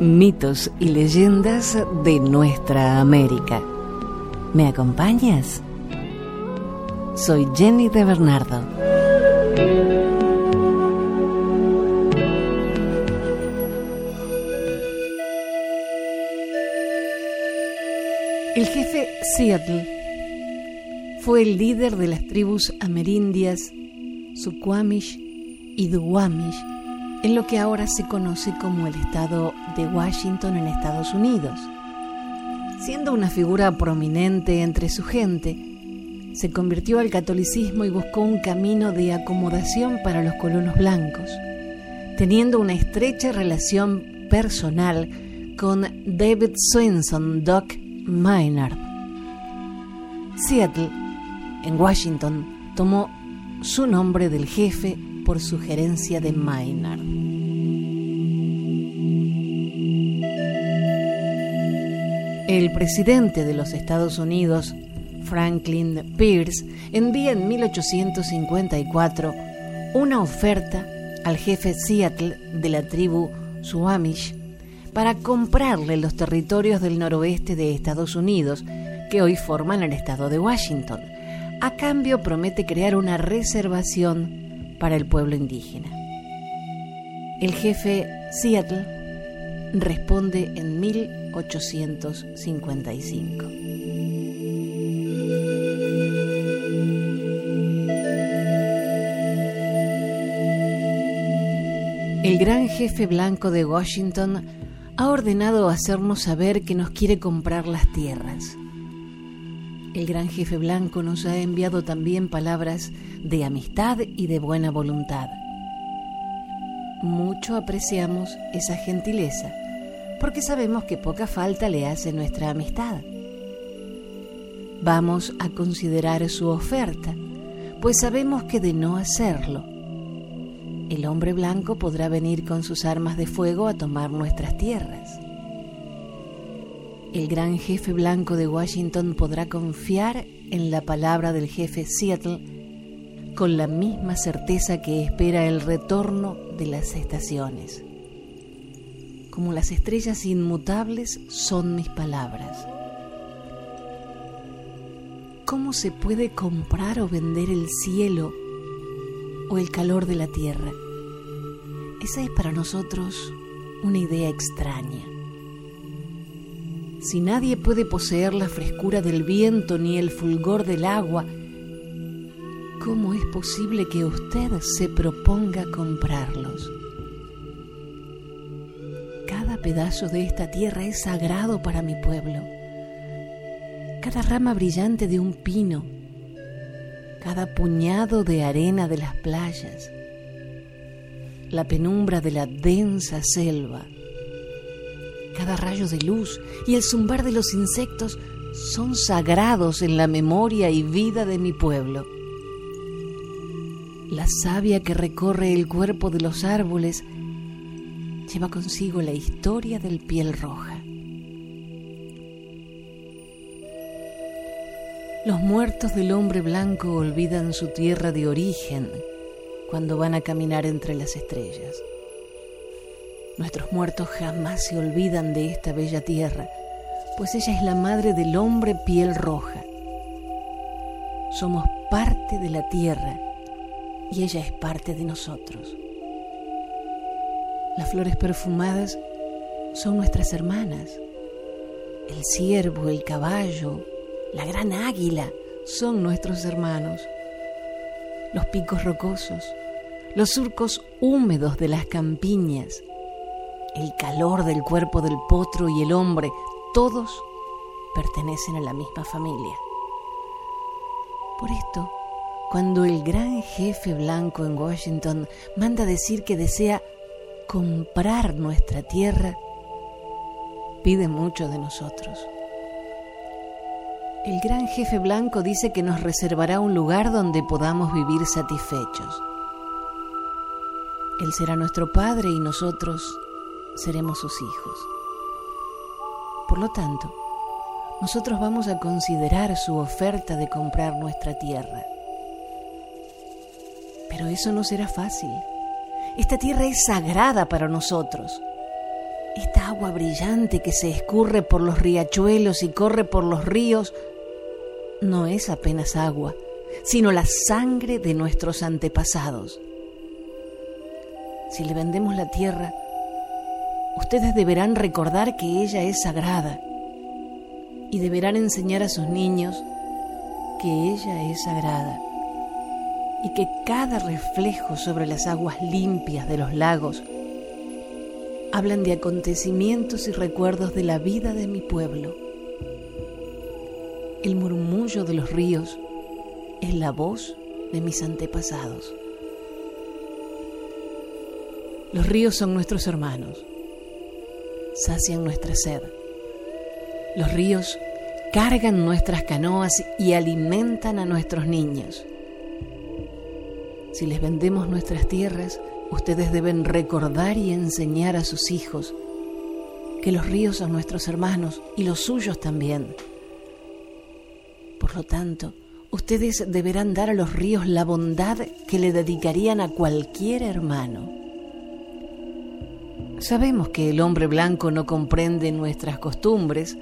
mitos y leyendas de nuestra América. ¿Me acompañas? Soy Jenny de Bernardo. El jefe Seattle fue el líder de las tribus amerindias Suquamish y Duwamish en lo que ahora se conoce como el estado de Washington en Estados Unidos. Siendo una figura prominente entre su gente, se convirtió al catolicismo y buscó un camino de acomodación para los colonos blancos, teniendo una estrecha relación personal con David Swenson Doc Maynard. Seattle, en Washington, tomó su nombre del jefe por sugerencia de Maynard. El presidente de los Estados Unidos, Franklin Pierce, envía en 1854 una oferta al jefe Seattle de la tribu Suamish para comprarle los territorios del noroeste de Estados Unidos, que hoy forman el estado de Washington. A cambio promete crear una reservación para el pueblo indígena. El jefe Seattle responde en 1855. El gran jefe blanco de Washington ha ordenado hacernos saber que nos quiere comprar las tierras. El gran jefe blanco nos ha enviado también palabras de amistad y de buena voluntad. Mucho apreciamos esa gentileza, porque sabemos que poca falta le hace nuestra amistad. Vamos a considerar su oferta, pues sabemos que de no hacerlo, el hombre blanco podrá venir con sus armas de fuego a tomar nuestras tierras. El gran jefe blanco de Washington podrá confiar en la palabra del jefe Seattle con la misma certeza que espera el retorno de las estaciones. Como las estrellas inmutables son mis palabras. ¿Cómo se puede comprar o vender el cielo o el calor de la tierra? Esa es para nosotros una idea extraña. Si nadie puede poseer la frescura del viento ni el fulgor del agua, ¿cómo es posible que usted se proponga comprarlos? Cada pedazo de esta tierra es sagrado para mi pueblo. Cada rama brillante de un pino, cada puñado de arena de las playas, la penumbra de la densa selva, cada rayo de luz y el zumbar de los insectos son sagrados en la memoria y vida de mi pueblo. La savia que recorre el cuerpo de los árboles lleva consigo la historia del piel roja. Los muertos del hombre blanco olvidan su tierra de origen cuando van a caminar entre las estrellas. Nuestros muertos jamás se olvidan de esta bella tierra, pues ella es la madre del hombre piel roja. Somos parte de la tierra y ella es parte de nosotros. Las flores perfumadas son nuestras hermanas. El ciervo, el caballo, la gran águila son nuestros hermanos. Los picos rocosos, los surcos húmedos de las campiñas, el calor del cuerpo del potro y el hombre, todos pertenecen a la misma familia. Por esto, cuando el gran jefe blanco en Washington manda decir que desea comprar nuestra tierra, pide mucho de nosotros. El gran jefe blanco dice que nos reservará un lugar donde podamos vivir satisfechos. Él será nuestro Padre y nosotros seremos sus hijos. Por lo tanto, nosotros vamos a considerar su oferta de comprar nuestra tierra. Pero eso no será fácil. Esta tierra es sagrada para nosotros. esta agua brillante que se escurre por los riachuelos y corre por los ríos, no es apenas agua, sino la sangre de nuestros antepasados. Si le vendemos la tierra, ustedes deberán recordar que ella es sagrada y deberán enseñar a sus niños que ella es sagrada y que cada reflejo sobre las aguas limpias de los lagos hablan de acontecimientos y recuerdos de la vida de mi pueblo. El murmullo de los ríos es la voz de mis antepasados. Los ríos son nuestros hermanos, sacian nuestra sed. Los ríos cargan nuestras canoas y alimentan a nuestros niños. Si les vendemos nuestras tierras, ustedes deben recordar y enseñar a sus hijos que los ríos son nuestros hermanos y los suyos también. Por lo tanto, ustedes deberán dar a los ríos la bondad que le dedicarían a cualquier hermano. Sabemos que el hombre blanco no comprende nuestras costumbres,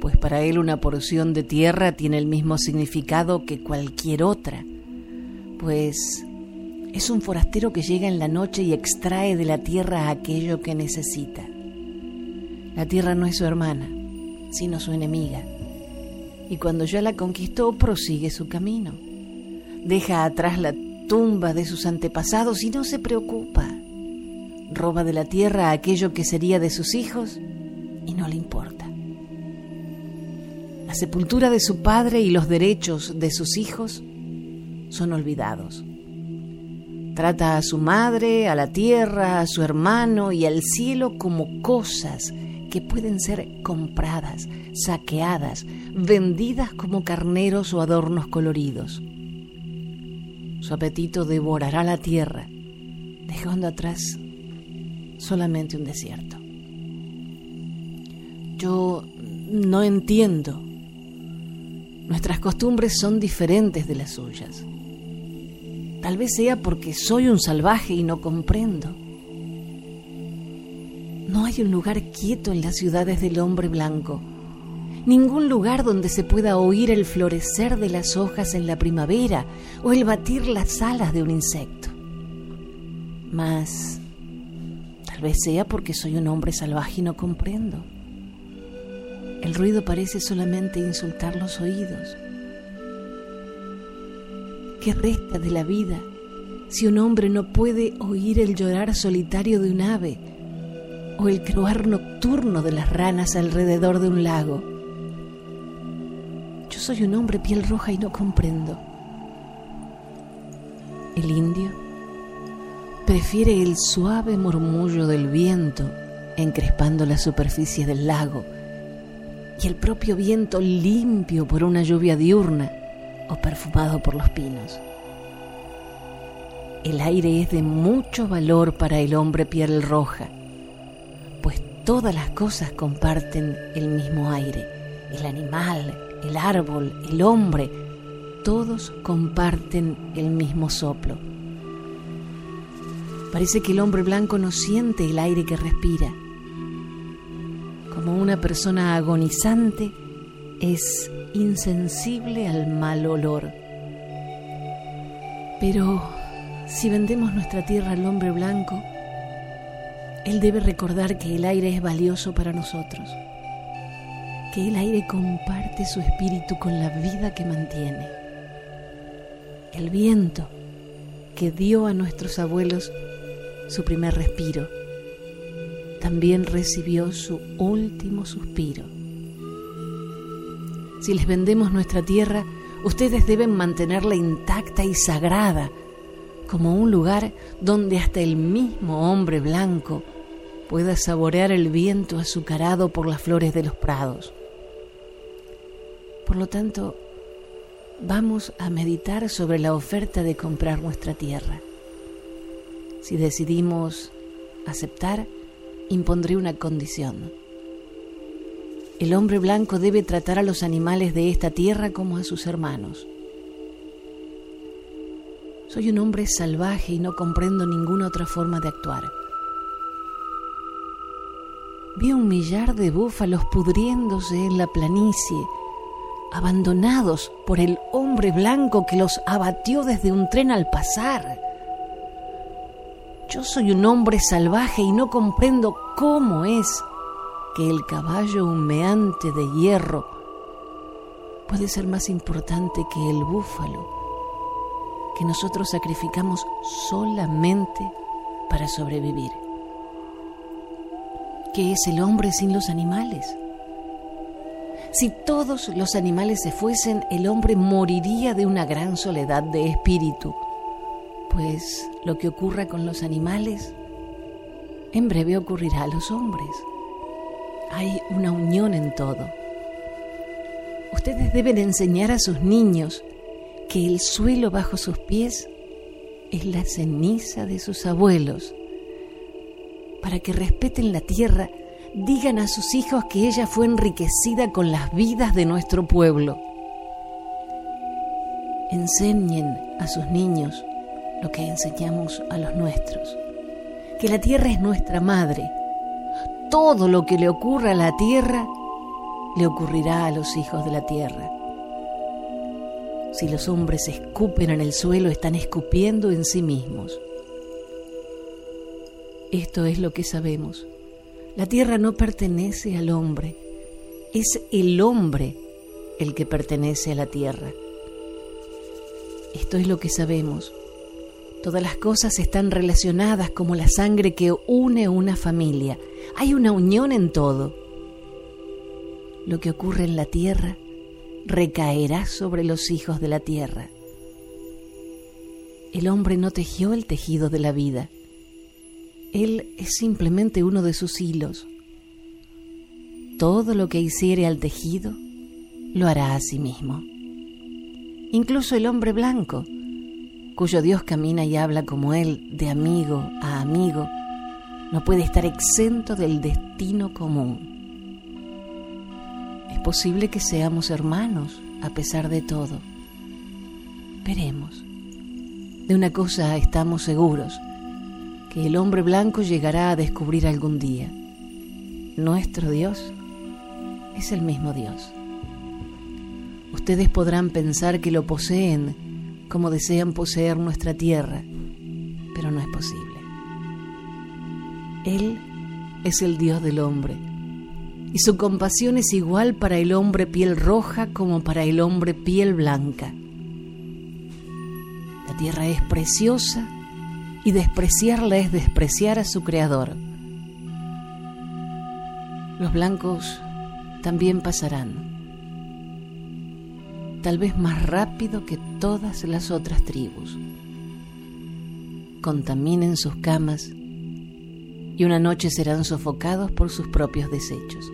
pues para él una porción de tierra tiene el mismo significado que cualquier otra, pues es un forastero que llega en la noche y extrae de la tierra aquello que necesita. La tierra no es su hermana, sino su enemiga y cuando ya la conquistó prosigue su camino. Deja atrás la tumba de sus antepasados y no se preocupa. Roba de la tierra aquello que sería de sus hijos y no le importa. La sepultura de su padre y los derechos de sus hijos son olvidados. Trata a su madre, a la tierra, a su hermano y al cielo como cosas que pueden ser compradas, saqueadas, vendidas como carneros o adornos coloridos. Su apetito devorará la tierra, dejando atrás solamente un desierto. Yo no entiendo. Nuestras costumbres son diferentes de las suyas. Tal vez sea porque soy un salvaje y no comprendo. No hay un lugar quieto en las ciudades del hombre blanco, ningún lugar donde se pueda oír el florecer de las hojas en la primavera o el batir las alas de un insecto. Mas vez sea porque soy un hombre salvaje y no comprendo. El ruido parece solamente insultar los oídos. ¿Qué resta de la vida si un hombre no puede oír el llorar solitario de un ave? o el croar nocturno de las ranas alrededor de un lago. Yo soy un hombre piel roja y no comprendo. El indio prefiere el suave murmullo del viento encrespando la superficie del lago y el propio viento limpio por una lluvia diurna o perfumado por los pinos. El aire es de mucho valor para el hombre piel roja todas las cosas comparten el mismo aire. El animal, el árbol, el hombre, todos comparten el mismo soplo. Parece que el hombre blanco no siente el aire que respira. Como una persona agonizante, es insensible al mal olor. Pero si vendemos nuestra tierra al hombre blanco, él debe recordar que el aire es valioso para nosotros, que el aire comparte su espíritu con la vida que mantiene. El viento que dio a nuestros abuelos su primer respiro, también recibió su último suspiro. Si les vendemos nuestra tierra, ustedes deben mantenerla intacta y sagrada, como un lugar donde hasta el mismo hombre blanco pueda saborear el viento azucarado por las flores de los prados. Por lo tanto, vamos a meditar sobre la oferta de comprar nuestra tierra. Si decidimos aceptar, impondré una condición. El hombre blanco debe tratar a los animales de esta tierra como a sus hermanos. Soy un hombre salvaje y no comprendo ninguna otra forma de actuar. vi un millar de búfalos pudriéndose en la planicie, abandonados por el hombre blanco que los abatió desde un tren al pasar. Yo soy un hombre salvaje y no comprendo cómo es que el caballo humeante de hierro puede ser más importante que el búfalo que nosotros sacrificamos solamente para sobrevivir. ¿Qué es el hombre sin los animales? Si todos los animales se fuesen, el hombre moriría de una gran soledad de espíritu, pues lo que ocurra con los animales en breve ocurrirá a los hombres. Hay una unión en todo. Ustedes deben enseñar a sus niños que el suelo bajo sus pies es la ceniza de sus abuelos, para que respeten la tierra, digan a sus hijos que ella fue enriquecida con las vidas de nuestro pueblo. Enseñen a sus niños lo que enseñamos a los nuestros, que la tierra es nuestra madre. Todo lo que le ocurra a la tierra le ocurrirá a los hijos de la tierra. Si los hombres escupen en el suelo, están escupiendo en sí mismos. Esto es lo que sabemos. La tierra no pertenece al hombre, es el hombre el que pertenece a la tierra. Esto es lo que sabemos. Todas las cosas están relacionadas como la sangre que une una familia. Hay una unión en todo. Lo que ocurre en la tierra recaerá sobre los hijos de la tierra. El hombre no tejió el tejido de la vida él es simplemente uno de sus hilos. Todo lo que hiciere al tejido, lo hará a sí mismo. Incluso el hombre blanco, cuyo Dios camina y habla como él, de amigo a amigo, no puede estar exento del destino común. Es posible que seamos hermanos a pesar de todo. Veremos. De una cosa estamos seguros, que el hombre blanco llegará a descubrir algún día. Nuestro Dios es el mismo Dios. Ustedes podrán pensar que lo poseen como desean poseer nuestra tierra, pero no es posible. Él es el Dios del hombre, y su compasión es igual para el hombre piel roja como para el hombre piel blanca. La tierra es preciosa y despreciarla es despreciar a su creador. Los blancos también pasarán, tal vez más rápido que todas las otras tribus. Contaminen sus camas y una noche serán sofocados por sus propios desechos.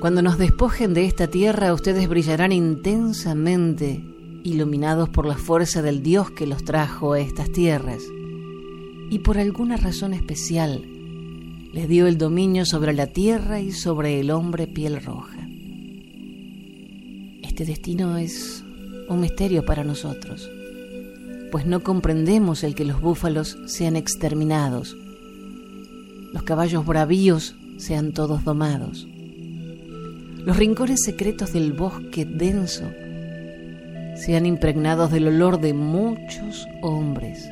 Cuando nos despojen de esta tierra, ustedes brillarán intensamente iluminados por la fuerza del Dios que los trajo a estas tierras, y por alguna razón especial les dio el dominio sobre la tierra y sobre el hombre piel roja. Este destino es un misterio para nosotros, pues no comprendemos el que los búfalos sean exterminados, los caballos bravíos sean todos domados, los rincones secretos del bosque denso sean impregnados del olor de muchos hombres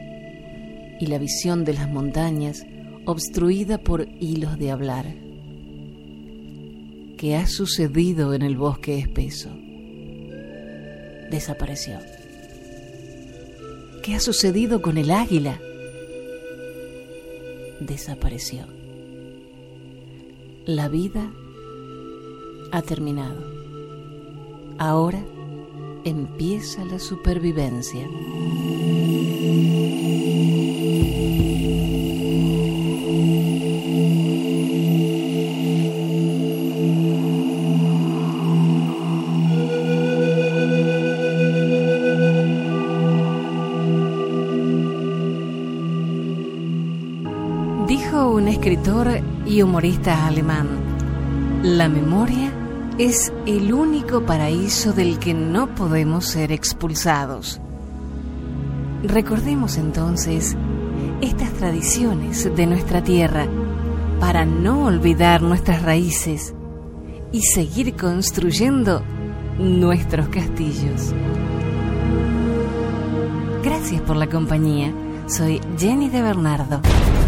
y la visión de las montañas obstruida por hilos de hablar. ¿Qué ha sucedido en el bosque espeso? Desapareció. ¿Qué ha sucedido con el águila? Desapareció. La vida ha terminado. Ahora empieza la supervivencia. Dijo un escritor y humorista alemán, la memoria es el único paraíso del que no podemos ser expulsados. Recordemos entonces estas tradiciones de nuestra tierra para no olvidar nuestras raíces y seguir construyendo nuestros castillos. Gracias por la compañía. Soy Jenny de Bernardo.